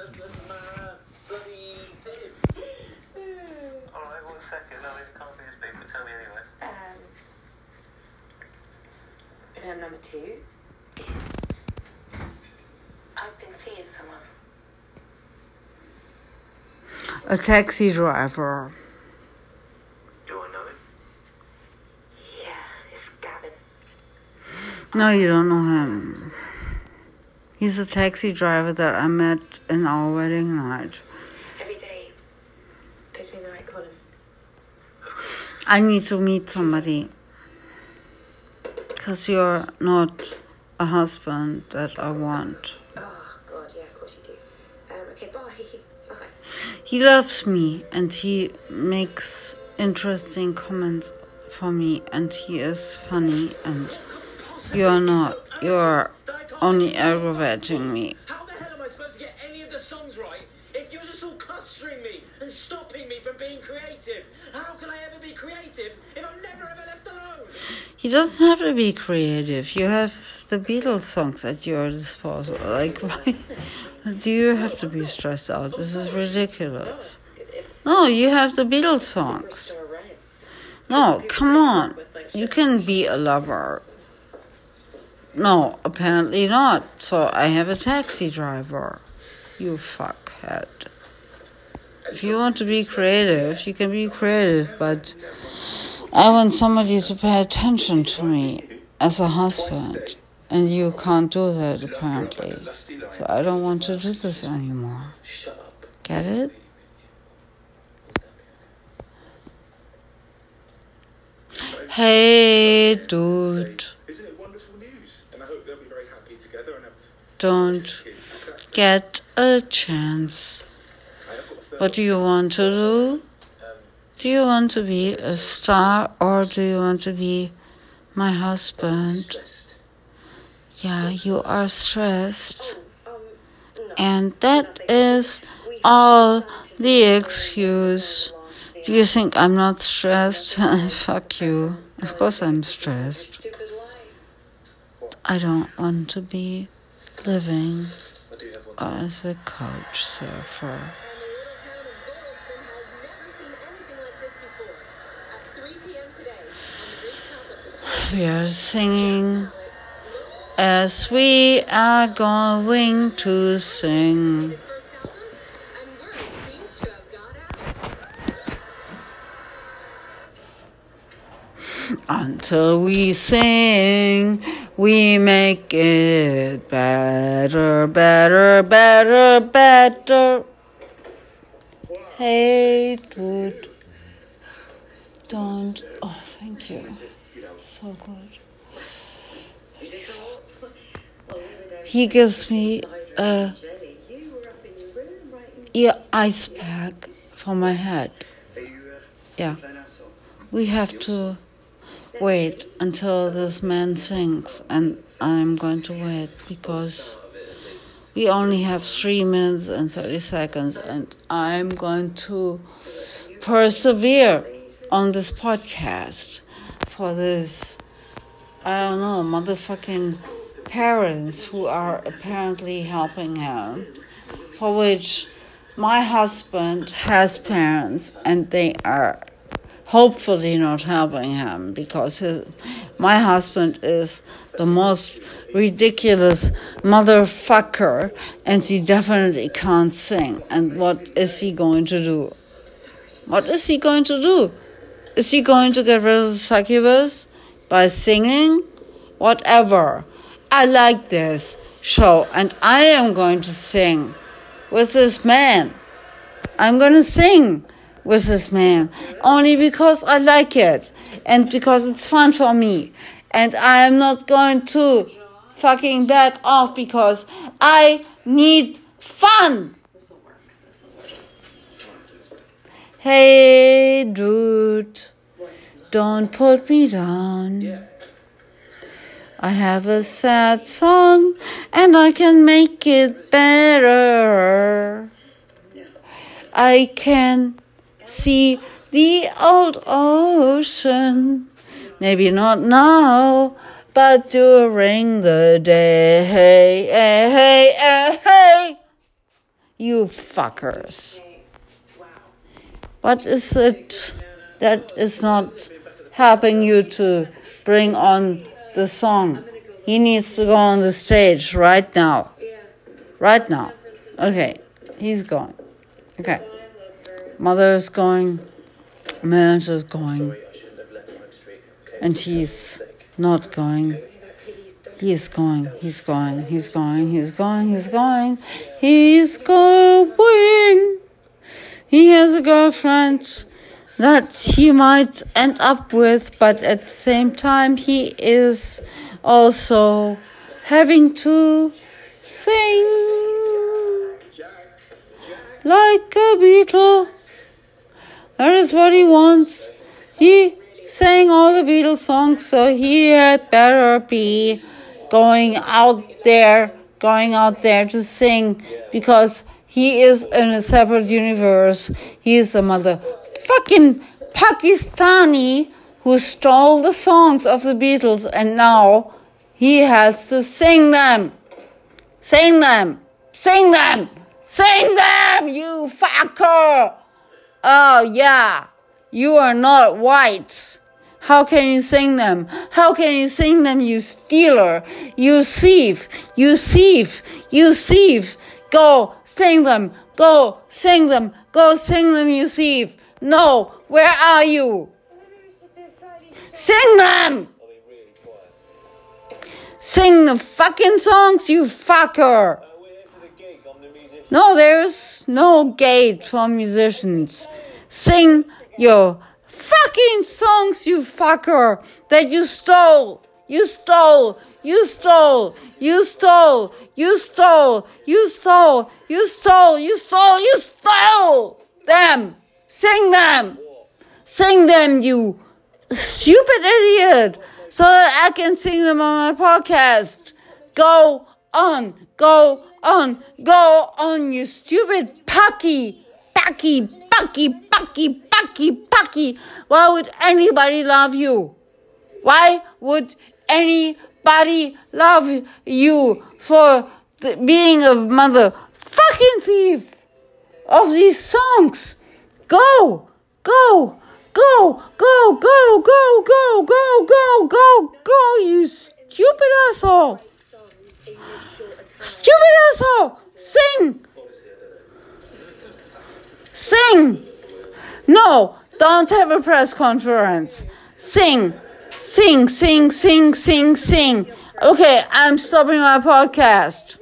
Alright, one second. I mean, it can't be as big, but tell me anyway. Um, and number two is I've been seeing someone. A taxi driver. Do I know him? Yeah, it's Gavin. No, you don't know him. He's a taxi driver that I met in our wedding night. Every day puts me in the right column. I need to meet somebody. Because you're not a husband that I want. Oh, God, yeah, of course you do. Um, okay, bye. Bye. He loves me and he makes interesting comments for me and he is funny and you're not. You're only aggravating me. How the hell am I supposed to get any of the songs right if you're just all clustering me and stopping me from being creative? How can I ever be creative if I'm never ever left alone? He doesn't have to be creative. You have the Beatles songs at your disposal. Like, why do you have to be stressed out? This is ridiculous. No, you have the Beatles songs. No, come on. You can be a lover. No, apparently not. So I have a taxi driver. You fuckhead. If you want to be creative, you can be creative, but I want somebody to pay attention to me as a husband. And you can't do that, apparently. So I don't want to do this anymore. Get it? Hey, dude. Isn't it wonderful news? And I hope they'll be very happy together and have Don't get a chance. What do you want to do? Do you want to be a star or do you want to be my husband? Yeah, you are stressed. And that is all the excuse. Do you think I'm not stressed? Fuck you. Of course I'm stressed. I don't want to be living I do have one. as a couch surfer. And the little town of Gorleston has never seen anything like this before. At 3 p.m. today, on the rooftop of the We are singing as we are going to sing. first album, and word seems to have got out. Until we sing, we make it better, better, better, better. Hey, dude. Don't. Oh, thank you. So good. He gives me a ear ice pack for my head. Yeah. We have to wait until this man sinks, and I'm going to wait because we only have three minutes and 30 seconds, and I'm going to persevere on this podcast for this, I don't know, motherfucking parents who are apparently helping him, for which my husband has parents, and they are hopefully not helping him because his, my husband is the most ridiculous motherfucker and he definitely can't sing. And what is he going to do? What is he going to do? Is he going to get rid of the succubus by singing? Whatever. I like this show and I am going to sing with this man. I'm going to sing with this man only because I like it and because it's fun for me. And I am not going to fucking back off because I need fun. Hey, dude, don't put me down. I have a sad song and I can make it better. I can see the old ocean. Maybe not now, but during the day. Hey, hey, hey, hey. You fuckers. What is it that is not helping you to bring on the song? He needs to go on the stage right now. Right now. Okay, he's going. Okay. Mother is going. Manager is going. And he's not going. He is going, he's going, he's going, he's going, he's going, he's going. He has a girlfriend that he might end up with, but at the same time, he is also having to sing like a Beatle. That is what he wants. He sang all the Beatles songs, so he had better be going out there, going out there to sing because he is in a separate universe. He is a motherfucking Pakistani who stole the songs of the Beatles and now he has to sing them. Sing them. Sing them. Sing them, you fucker. Oh, yeah. You are not white. How can you sing them? How can you sing them, you stealer? You thief! You thief! You thief! Go, sing them! Go, sing them! Go, sing them, you thief! No! Where are you? Sing them! Sing the fucking songs, you fucker! No, there's no gate for musicians. Sing your fucking songs, you fucker, that you stole. You stole. You stole. You stole. You stole. You stole. You stole. You stole. You stole them. Sing them. Sing them, you stupid idiot, so that I can sing them on my podcast. Go on. Go on. Go on, you stupid pucky. Pucky. Pucky. Pucky. Pucky. Pucky. Why would anybody love you? Why would anybody love you for being a mother fucking thief of these songs? Go, go, go, go, go, go, go, go, go, go, go, you stupid asshole. Stupid asshole. Sing. Sing. No, don't have a press conference. Sing. Sing, sing, sing, sing, sing. Okay, I'm stopping my podcast.